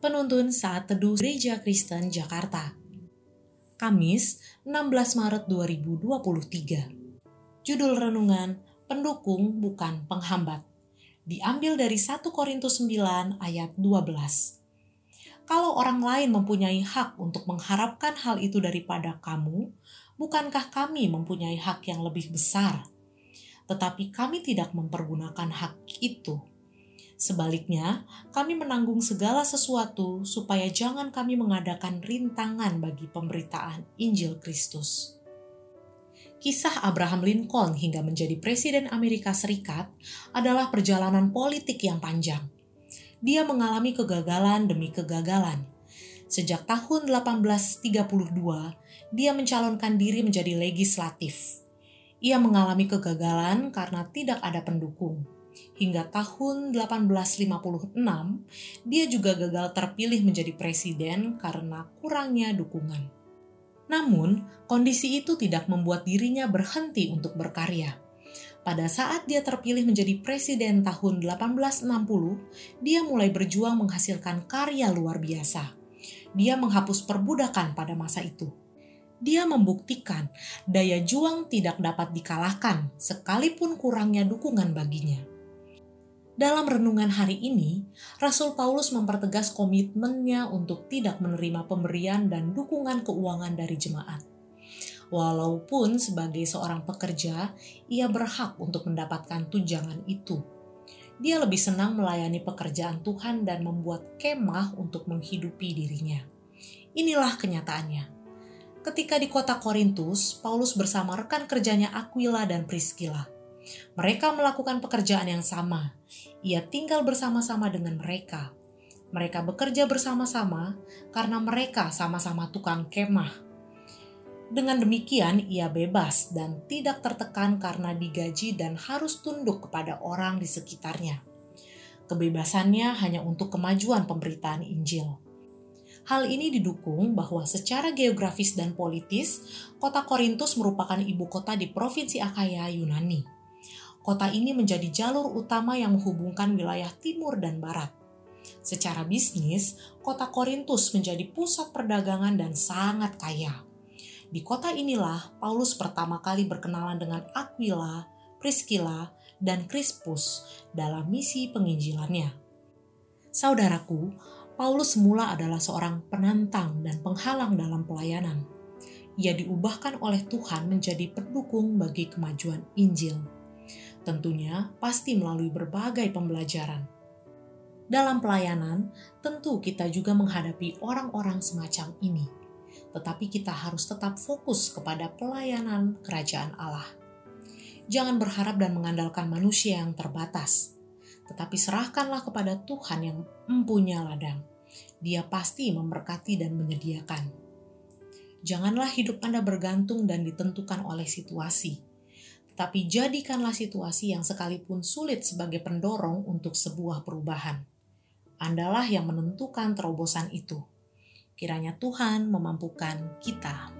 Penuntun Saat Teduh Gereja Kristen Jakarta. Kamis 16 Maret 2023 Judul Renungan Pendukung Bukan Penghambat. Diambil dari 1 Korintus 9 ayat 12 Kalau orang lain mempunyai hak untuk mengharapkan hal itu daripada kamu, bukankah kami mempunyai hak yang lebih besar? Tetapi kami tidak mempergunakan hak itu Sebaliknya, kami menanggung segala sesuatu supaya jangan kami mengadakan rintangan bagi pemberitaan Injil Kristus. Kisah Abraham Lincoln hingga menjadi Presiden Amerika Serikat adalah perjalanan politik yang panjang. Dia mengalami kegagalan demi kegagalan. Sejak tahun 1832, dia mencalonkan diri menjadi legislatif. Ia mengalami kegagalan karena tidak ada pendukung Hingga tahun 1856, dia juga gagal terpilih menjadi presiden karena kurangnya dukungan. Namun, kondisi itu tidak membuat dirinya berhenti untuk berkarya. Pada saat dia terpilih menjadi presiden tahun 1860, dia mulai berjuang menghasilkan karya luar biasa. Dia menghapus perbudakan pada masa itu dia membuktikan daya juang tidak dapat dikalahkan, sekalipun kurangnya dukungan baginya. Dalam renungan hari ini, Rasul Paulus mempertegas komitmennya untuk tidak menerima pemberian dan dukungan keuangan dari jemaat. Walaupun sebagai seorang pekerja, ia berhak untuk mendapatkan tunjangan itu. Dia lebih senang melayani pekerjaan Tuhan dan membuat kemah untuk menghidupi dirinya. Inilah kenyataannya. Ketika di kota Korintus, Paulus bersama rekan kerjanya Aquila dan Priscilla mereka melakukan pekerjaan yang sama. Ia tinggal bersama-sama dengan mereka. Mereka bekerja bersama-sama karena mereka sama-sama tukang kemah. Dengan demikian, ia bebas dan tidak tertekan karena digaji dan harus tunduk kepada orang di sekitarnya. Kebebasannya hanya untuk kemajuan pemberitaan Injil. Hal ini didukung bahwa secara geografis dan politis, kota Korintus merupakan ibu kota di provinsi Akaya, Yunani kota ini menjadi jalur utama yang menghubungkan wilayah timur dan barat. Secara bisnis, kota Korintus menjadi pusat perdagangan dan sangat kaya. Di kota inilah Paulus pertama kali berkenalan dengan Aquila, Priscilla, dan Crispus dalam misi penginjilannya. Saudaraku, Paulus semula adalah seorang penantang dan penghalang dalam pelayanan. Ia diubahkan oleh Tuhan menjadi pendukung bagi kemajuan Injil tentunya pasti melalui berbagai pembelajaran. Dalam pelayanan, tentu kita juga menghadapi orang-orang semacam ini, tetapi kita harus tetap fokus kepada pelayanan kerajaan Allah. Jangan berharap dan mengandalkan manusia yang terbatas, tetapi serahkanlah kepada Tuhan yang mempunyai ladang. Dia pasti memberkati dan menyediakan. Janganlah hidup Anda bergantung dan ditentukan oleh situasi tapi jadikanlah situasi yang sekalipun sulit sebagai pendorong untuk sebuah perubahan. Andalah yang menentukan terobosan itu. Kiranya Tuhan memampukan kita.